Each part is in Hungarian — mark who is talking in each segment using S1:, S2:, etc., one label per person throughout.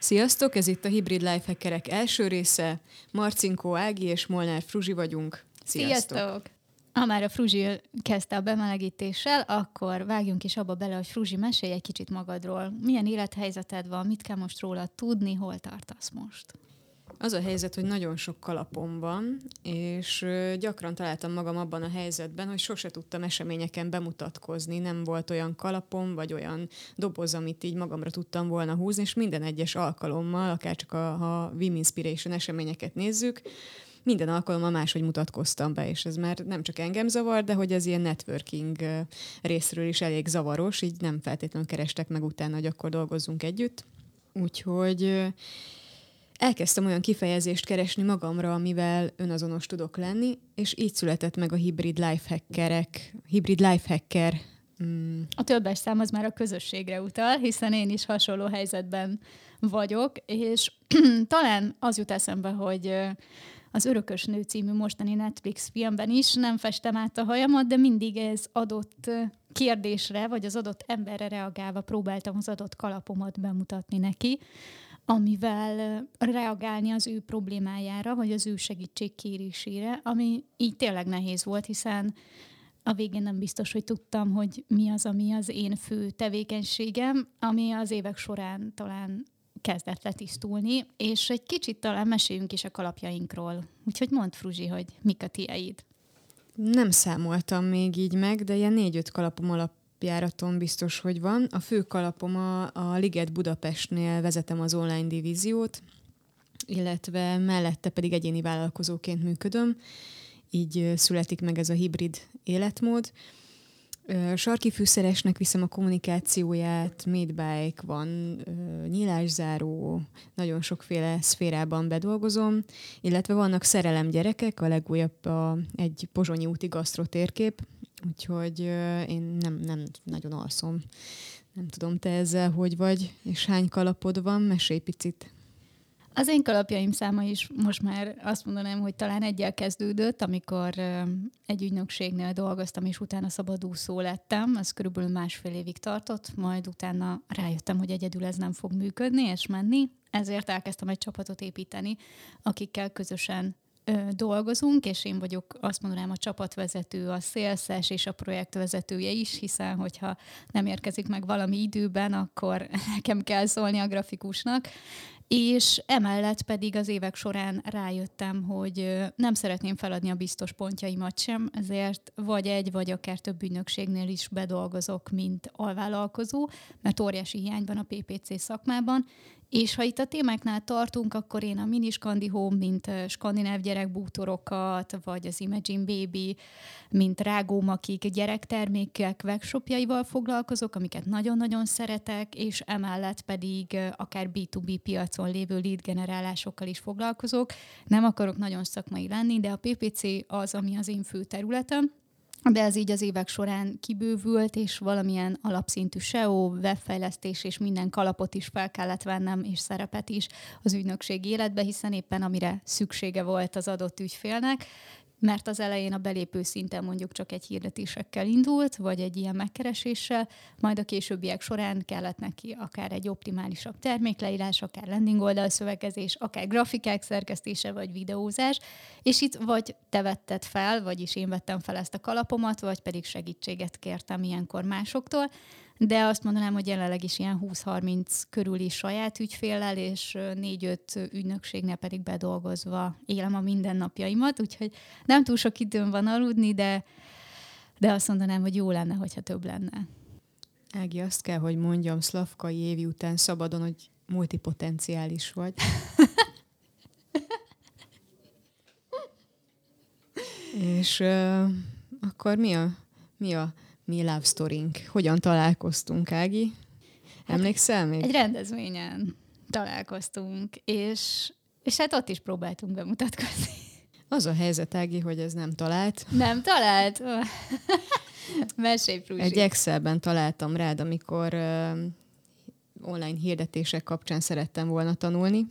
S1: Sziasztok, ez itt a Hibrid Lifehackerek első része. Marcinkó Ági és Molnár Fruzsi vagyunk. Sziasztok!
S2: Sziasztok! Ha már a Fruzsi kezdte a bemelegítéssel, akkor vágjunk is abba bele, hogy Fruzsi, mesélj egy kicsit magadról. Milyen élethelyzeted van, mit kell most róla tudni, hol tartasz most?
S1: Az a helyzet, hogy nagyon sok kalapom van, és gyakran találtam magam abban a helyzetben, hogy sose tudtam eseményeken bemutatkozni. Nem volt olyan kalapom, vagy olyan doboz, amit így magamra tudtam volna húzni, és minden egyes alkalommal, akár csak a, ha Wim Inspiration eseményeket nézzük, minden alkalommal máshogy mutatkoztam be, és ez már nem csak engem zavar, de hogy ez ilyen networking részről is elég zavaros, így nem feltétlenül kerestek meg utána, hogy akkor dolgozzunk együtt. Úgyhogy elkezdtem olyan kifejezést keresni magamra, amivel önazonos tudok lenni, és így született meg a hibrid lifehackerek, hibrid lifehacker
S2: Mm. A többes szám az már a közösségre utal, hiszen én is hasonló helyzetben vagyok, és talán az jut eszembe, hogy az Örökös Nő című mostani Netflix filmben is nem festem át a hajamat, de mindig ez adott kérdésre, vagy az adott emberre reagálva próbáltam az adott kalapomat bemutatni neki, amivel reagálni az ő problémájára, vagy az ő segítségkérésére, ami így tényleg nehéz volt, hiszen a végén nem biztos, hogy tudtam, hogy mi az, ami az én fő tevékenységem, ami az évek során talán kezdett letisztulni, és egy kicsit talán meséljünk is a kalapjainkról. Úgyhogy mondd, Fruzsi, hogy mik a tieid.
S1: Nem számoltam még így meg, de ilyen négy-öt kalapom alapjáraton biztos, hogy van. A fő kalapom a, a Liget Budapestnél vezetem az online divíziót, illetve mellette pedig egyéni vállalkozóként működöm. Így születik meg ez a hibrid életmód. Sarki fűszeresnek viszem a kommunikációját, Midbike van, nyílászáró, nagyon sokféle szférában bedolgozom, illetve vannak szerelem gyerekek, a legújabb a, egy pozsonyi úti gasztrotérkép, úgyhogy én nem, nem nagyon alszom. Nem tudom, te ezzel hogy vagy, és hány kalapod van? Mesélj picit.
S2: Az én kalapjaim száma is most már azt mondanám, hogy talán egyel kezdődött, amikor egy ügynökségnél dolgoztam, és utána szabadúszó lettem. Ez körülbelül másfél évig tartott, majd utána rájöttem, hogy egyedül ez nem fog működni és menni, ezért elkezdtem egy csapatot építeni, akikkel közösen dolgozunk, és én vagyok azt mondanám a csapatvezető, a szélszes és a projektvezetője is, hiszen hogyha nem érkezik meg valami időben, akkor nekem kell szólni a grafikusnak, és emellett pedig az évek során rájöttem, hogy nem szeretném feladni a biztos pontjaimat sem, ezért vagy egy, vagy akár több ügynökségnél is bedolgozok, mint alvállalkozó, mert óriási hiány a PPC szakmában, és ha itt a témáknál tartunk, akkor én a Mini Scandi Home, mint skandináv gyerekbútorokat, vagy az Imagine Baby, mint Rágóm, akik gyerektermékek webshopjaival foglalkozok, amiket nagyon-nagyon szeretek, és emellett pedig akár B2B piacon lévő lead generálásokkal is foglalkozok. Nem akarok nagyon szakmai lenni, de a PPC az, ami az én fő területem, de ez így az évek során kibővült, és valamilyen alapszintű SEO, webfejlesztés és minden kalapot is fel kellett vennem, és szerepet is az ügynökség életbe, hiszen éppen amire szüksége volt az adott ügyfélnek, mert az elején a belépő szinten mondjuk csak egy hirdetésekkel indult, vagy egy ilyen megkereséssel, majd a későbbiek során kellett neki akár egy optimálisabb termékleírás, akár landing oldal szövegezés, akár grafikák szerkesztése, vagy videózás, és itt vagy te vetted fel, vagyis én vettem fel ezt a kalapomat, vagy pedig segítséget kértem ilyenkor másoktól, de azt mondanám, hogy jelenleg is ilyen 20-30 körüli saját ügyféllel, és 4-5 ügynökségnél pedig bedolgozva élem a mindennapjaimat, úgyhogy nem túl sok időm van aludni, de, de azt mondanám, hogy jó lenne, hogyha több lenne.
S1: Ági, azt kell, hogy mondjam szlavkai évi után szabadon, hogy multipotenciális vagy. És uh, akkor mi a, mi a mi love storyink. Hogyan találkoztunk, Ági? Hát Emlékszel még?
S2: Egy rendezvényen találkoztunk, és, és hát ott is próbáltunk bemutatkozni.
S1: Az a helyzet, Ági, hogy ez nem talált.
S2: Nem talált? Mesélj, Fruzsi.
S1: Egy Excelben találtam rád, amikor uh, online hirdetések kapcsán szerettem volna tanulni,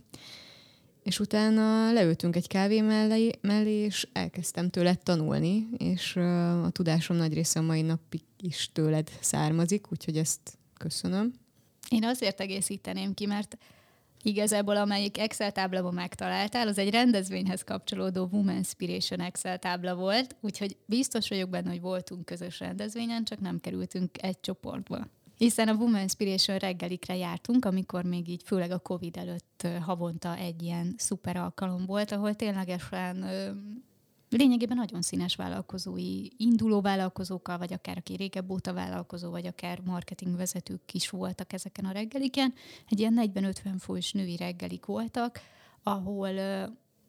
S1: és utána leültünk egy kávé mellé, mellé és elkezdtem tőled tanulni, és a tudásom nagy része a mai napig is tőled származik, úgyhogy ezt köszönöm.
S2: Én azért egészíteném ki, mert igazából amelyik Excel táblában megtaláltál, az egy rendezvényhez kapcsolódó Women Inspiration Excel tábla volt, úgyhogy biztos vagyok benne, hogy voltunk közös rendezvényen, csak nem kerültünk egy csoportba. Hiszen a Women Inspiration reggelikre jártunk, amikor még így főleg a Covid előtt havonta egy ilyen szuper alkalom volt, ahol ténylegesen lényegében nagyon színes vállalkozói, induló vállalkozókkal, vagy akár aki régebb óta vállalkozó, vagy akár marketingvezetők is voltak ezeken a reggeliken. Egy ilyen 40-50 fős női reggelik voltak, ahol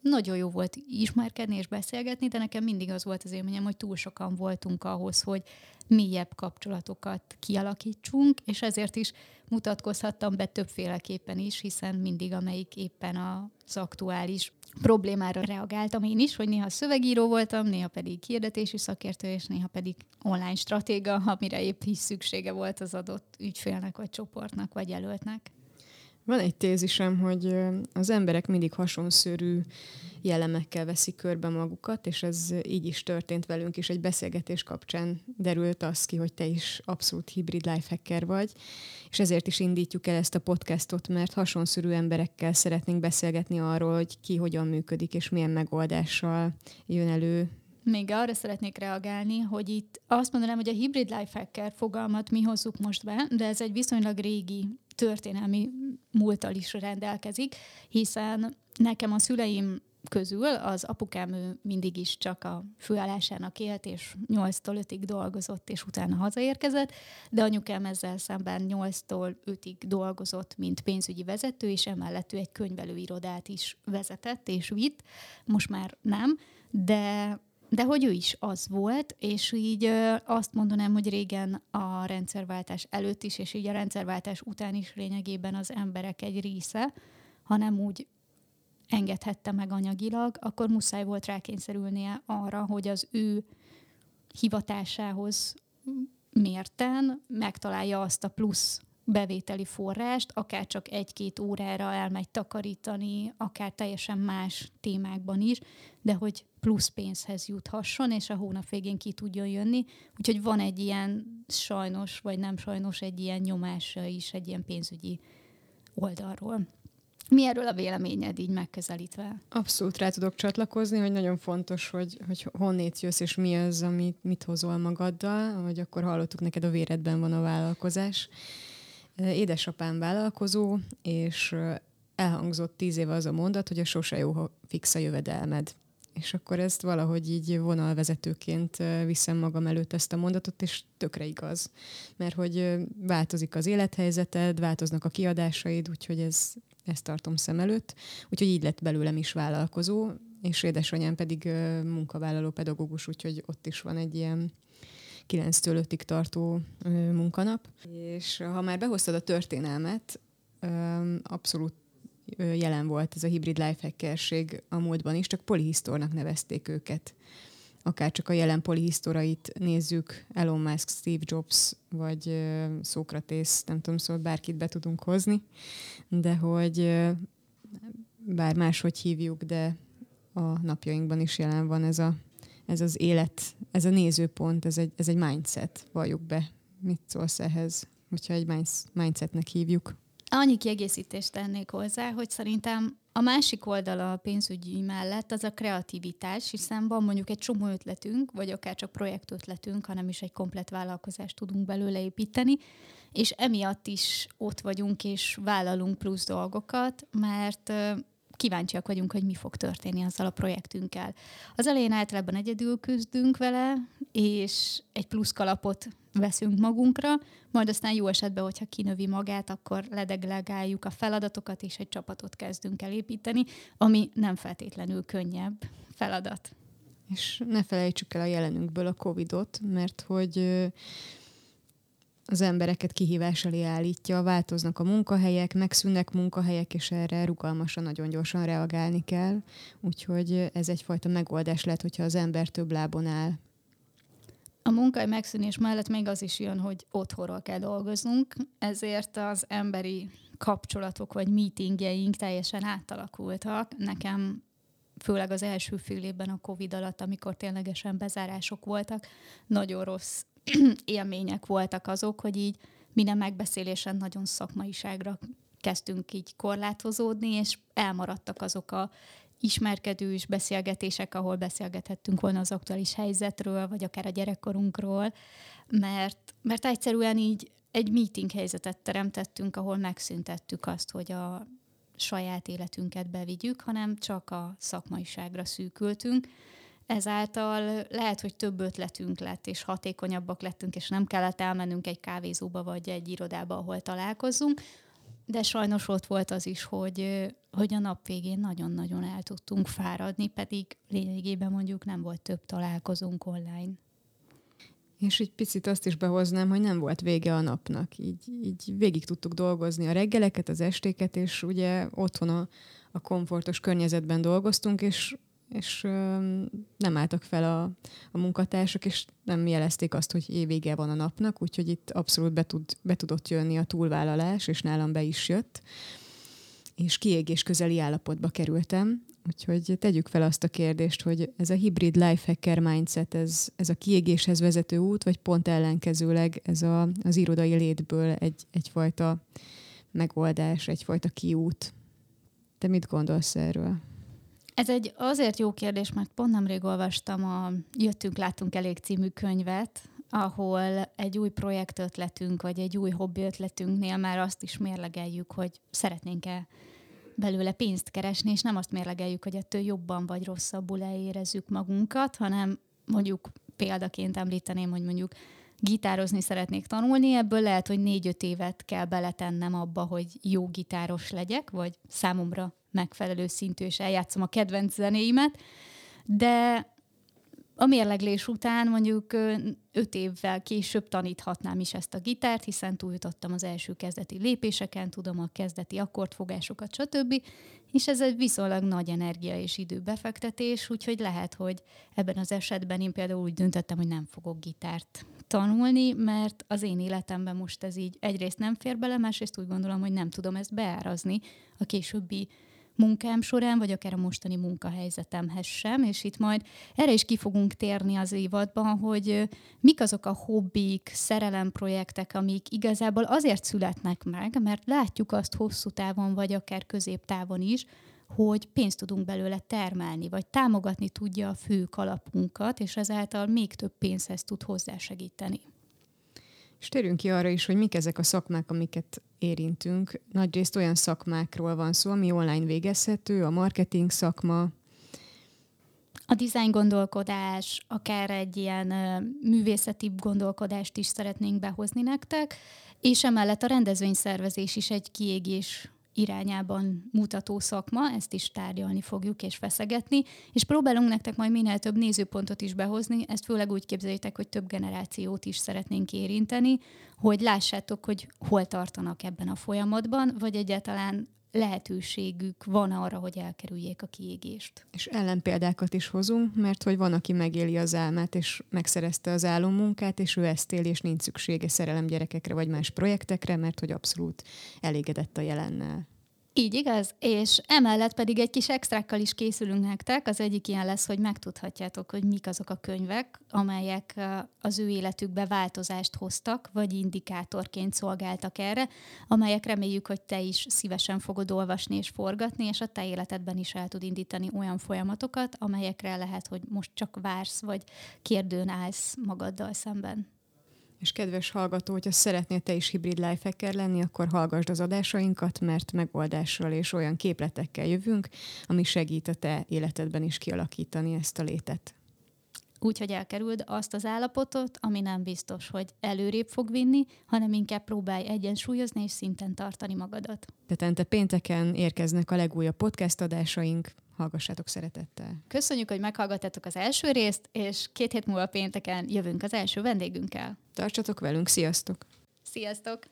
S2: nagyon jó volt ismerkedni és beszélgetni, de nekem mindig az volt az élményem, hogy túl sokan voltunk ahhoz, hogy mélyebb kapcsolatokat kialakítsunk, és ezért is mutatkozhattam be többféleképpen is, hiszen mindig amelyik éppen az aktuális problémára reagáltam én is, hogy néha szövegíró voltam, néha pedig hirdetési szakértő, és néha pedig online stratéga, amire épp is szüksége volt az adott ügyfélnek, vagy csoportnak, vagy jelöltnek.
S1: Van egy tézisem, hogy az emberek mindig hasonszörű jellemekkel veszik körbe magukat, és ez így is történt velünk is. Egy beszélgetés kapcsán derült az ki, hogy te is abszolút hibrid lifehacker vagy, és ezért is indítjuk el ezt a podcastot, mert hasonszörű emberekkel szeretnénk beszélgetni arról, hogy ki hogyan működik, és milyen megoldással jön elő
S2: még arra szeretnék reagálni, hogy itt azt mondanám, hogy a hibrid lifehacker fogalmat mi hozzuk most be, de ez egy viszonylag régi történelmi múltal is rendelkezik, hiszen nekem a szüleim közül az apukám ő mindig is csak a főállásának élt, és 8-tól 5-ig dolgozott, és utána hazaérkezett, de anyukám ezzel szemben 8-tól 5-ig dolgozott, mint pénzügyi vezető, és emellett ő egy könyvelőirodát is vezetett és vitt, most már nem, de de hogy ő is az volt, és így azt mondanám, hogy régen a rendszerváltás előtt is, és így a rendszerváltás után is lényegében az emberek egy része, ha nem úgy engedhette meg anyagilag, akkor muszáj volt rákényszerülnie arra, hogy az ő hivatásához mérten megtalálja azt a plusz bevételi forrást, akár csak egy-két órára elmegy takarítani, akár teljesen más témákban is, de hogy plusz pénzhez juthasson, és a hónap végén ki tudjon jönni. Úgyhogy van egy ilyen sajnos, vagy nem sajnos, egy ilyen nyomása is, egy ilyen pénzügyi oldalról. Mi erről a véleményed így megközelítve?
S1: Abszolút rá tudok csatlakozni, hogy nagyon fontos, hogy, hogy honnét jössz, és mi az, amit mit hozol magaddal, vagy akkor hallottuk, neked a véredben van a vállalkozás. Édesapám vállalkozó, és elhangzott tíz éve az a mondat, hogy a sose jó, ha fix a jövedelmed. És akkor ezt valahogy így vonalvezetőként viszem magam előtt ezt a mondatot, és tökre igaz. Mert hogy változik az élethelyzeted, változnak a kiadásaid, úgyhogy ez, ezt tartom szem előtt. Úgyhogy így lett belőlem is vállalkozó, és édesanyám pedig munkavállaló pedagógus, úgyhogy ott is van egy ilyen 9-től 5-ig tartó munkanap. És ha már behoztad a történelmet, abszolút jelen volt ez a hibrid lifehackerség a múltban is, csak polihisztornak nevezték őket. Akár csak a jelen polihisztorait nézzük, Elon Musk, Steve Jobs, vagy Szókratész, nem tudom, szóval bárkit be tudunk hozni, de hogy bár máshogy hívjuk, de a napjainkban is jelen van ez, a, ez az élet, ez a nézőpont, ez egy, ez egy mindset, valljuk be. Mit szólsz ehhez, hogyha egy mindsetnek hívjuk?
S2: Annyi kiegészítést tennék hozzá, hogy szerintem a másik oldala a pénzügyi mellett az a kreativitás, hiszen van mondjuk egy csomó ötletünk, vagy akár csak projektötletünk, hanem is egy komplet vállalkozást tudunk belőle építeni, és emiatt is ott vagyunk és vállalunk plusz dolgokat, mert kíváncsiak vagyunk, hogy mi fog történni azzal a projektünkkel. Az elején általában egyedül küzdünk vele, és egy plusz kalapot veszünk magunkra, majd aztán jó esetben, hogyha kinövi magát, akkor ledeglegáljuk a feladatokat, és egy csapatot kezdünk el építeni, ami nem feltétlenül könnyebb feladat.
S1: És ne felejtsük el a jelenünkből a Covid-ot, mert hogy az embereket kihívás elé állítja, változnak a munkahelyek, megszűnnek munkahelyek, és erre rugalmasan, nagyon gyorsan reagálni kell. Úgyhogy ez egyfajta megoldás lehet, hogyha az ember több lábon áll.
S2: A munkahely megszűnés mellett még az is jön, hogy otthonról kell dolgoznunk, ezért az emberi kapcsolatok vagy meetingjeink teljesen átalakultak. Nekem főleg az első fél évben a Covid alatt, amikor ténylegesen bezárások voltak, nagyon rossz élmények voltak azok, hogy így minden megbeszélésen nagyon szakmaiságra kezdtünk így korlátozódni, és elmaradtak azok a ismerkedős beszélgetések, ahol beszélgethettünk volna az aktuális helyzetről, vagy akár a gyerekkorunkról, mert, mert egyszerűen így egy meeting helyzetet teremtettünk, ahol megszüntettük azt, hogy a saját életünket bevigyük, hanem csak a szakmaiságra szűkültünk. Ezáltal lehet, hogy több ötletünk lett, és hatékonyabbak lettünk, és nem kellett elmennünk egy kávézóba vagy egy irodába, ahol találkozzunk, de sajnos ott volt az is, hogy, hogy a nap végén nagyon-nagyon el tudtunk fáradni, pedig lényegében mondjuk nem volt több találkozónk online.
S1: És egy picit azt is behoznám, hogy nem volt vége a napnak. Így, így végig tudtuk dolgozni a reggeleket, az estéket, és ugye otthon a, a komfortos környezetben dolgoztunk, és, és nem álltak fel a, a munkatársak, és nem jelezték azt, hogy vége van a napnak, úgyhogy itt abszolút be, tud, be tudott jönni a túlvállalás, és nálam be is jött és kiégés közeli állapotba kerültem, úgyhogy tegyük fel azt a kérdést, hogy ez a hibrid lifehacker mindset, ez, ez a kiégéshez vezető út, vagy pont ellenkezőleg ez a, az irodai létből egy, egyfajta megoldás, egyfajta kiút. Te mit gondolsz erről?
S2: Ez egy azért jó kérdés, mert pont nemrég olvastam a Jöttünk, láttunk elég című könyvet, ahol egy új projektötletünk, vagy egy új hobbi ötletünknél már azt is mérlegeljük, hogy szeretnénk-e belőle pénzt keresni, és nem azt mérlegeljük, hogy ettől jobban vagy rosszabbul érezzük magunkat, hanem mondjuk példaként említeném, hogy mondjuk gitározni szeretnék tanulni, ebből lehet, hogy négy-öt évet kell beletennem abba, hogy jó gitáros legyek, vagy számomra megfelelő szintű, és eljátszom a kedvenc zenéimet, de a mérleglés után mondjuk öt évvel később taníthatnám is ezt a gitárt, hiszen túljutottam az első kezdeti lépéseken, tudom a kezdeti akkordfogásokat, stb. És ez egy viszonylag nagy energia és időbefektetés, úgyhogy lehet, hogy ebben az esetben én például úgy döntöttem, hogy nem fogok gitárt tanulni, mert az én életemben most ez így egyrészt nem fér bele, másrészt úgy gondolom, hogy nem tudom ezt beárazni a későbbi munkám során, vagy akár a mostani munkahelyzetemhez sem, és itt majd erre is ki fogunk térni az évadban, hogy mik azok a hobbik, szerelemprojektek, amik igazából azért születnek meg, mert látjuk azt hosszú távon, vagy akár középtávon is, hogy pénzt tudunk belőle termelni, vagy támogatni tudja a fő kalapunkat, és ezáltal még több pénzhez tud hozzásegíteni.
S1: És térjünk ki arra is, hogy mik ezek a szakmák, amiket érintünk. Nagyrészt olyan szakmákról van szó, ami online végezhető, a marketing szakma,
S2: a design gondolkodás, akár egy ilyen művészeti gondolkodást is szeretnénk behozni nektek, és emellett a rendezvényszervezés is egy kiégés irányában mutató szakma, ezt is tárgyalni fogjuk és feszegetni, és próbálunk nektek majd minél több nézőpontot is behozni, ezt főleg úgy képzeljétek, hogy több generációt is szeretnénk érinteni, hogy lássátok, hogy hol tartanak ebben a folyamatban, vagy egyáltalán lehetőségük van arra, hogy elkerüljék a kiégést.
S1: És ellenpéldákat is hozunk, mert hogy van, aki megéli az álmát, és megszerezte az álommunkát, és ő ezt él, és nincs szüksége szerelem gyerekekre vagy más projektekre, mert hogy abszolút elégedett a jelennel.
S2: Így igaz, és emellett pedig egy kis extrákkal is készülünk nektek. Az egyik ilyen lesz, hogy megtudhatjátok, hogy mik azok a könyvek, amelyek az ő életükbe változást hoztak, vagy indikátorként szolgáltak erre, amelyek reméljük, hogy te is szívesen fogod olvasni és forgatni, és a te életedben is el tud indítani olyan folyamatokat, amelyekre lehet, hogy most csak vársz, vagy kérdőn állsz magaddal szemben.
S1: És kedves hallgató, hogyha szeretnél te is hibrid lifehacker lenni, akkor hallgassd az adásainkat, mert megoldással és olyan képletekkel jövünk, ami segít a te életedben is kialakítani ezt a létet.
S2: Úgy, hogy elkerüld azt az állapotot, ami nem biztos, hogy előrébb fog vinni, hanem inkább próbálj egyensúlyozni és szinten tartani magadat.
S1: Tetente pénteken érkeznek a legújabb podcast adásaink, hallgassátok szeretettel.
S2: Köszönjük, hogy meghallgattátok az első részt, és két hét múlva pénteken jövünk az első vendégünkkel.
S1: Tartsatok velünk, sziasztok!
S2: Sziasztok!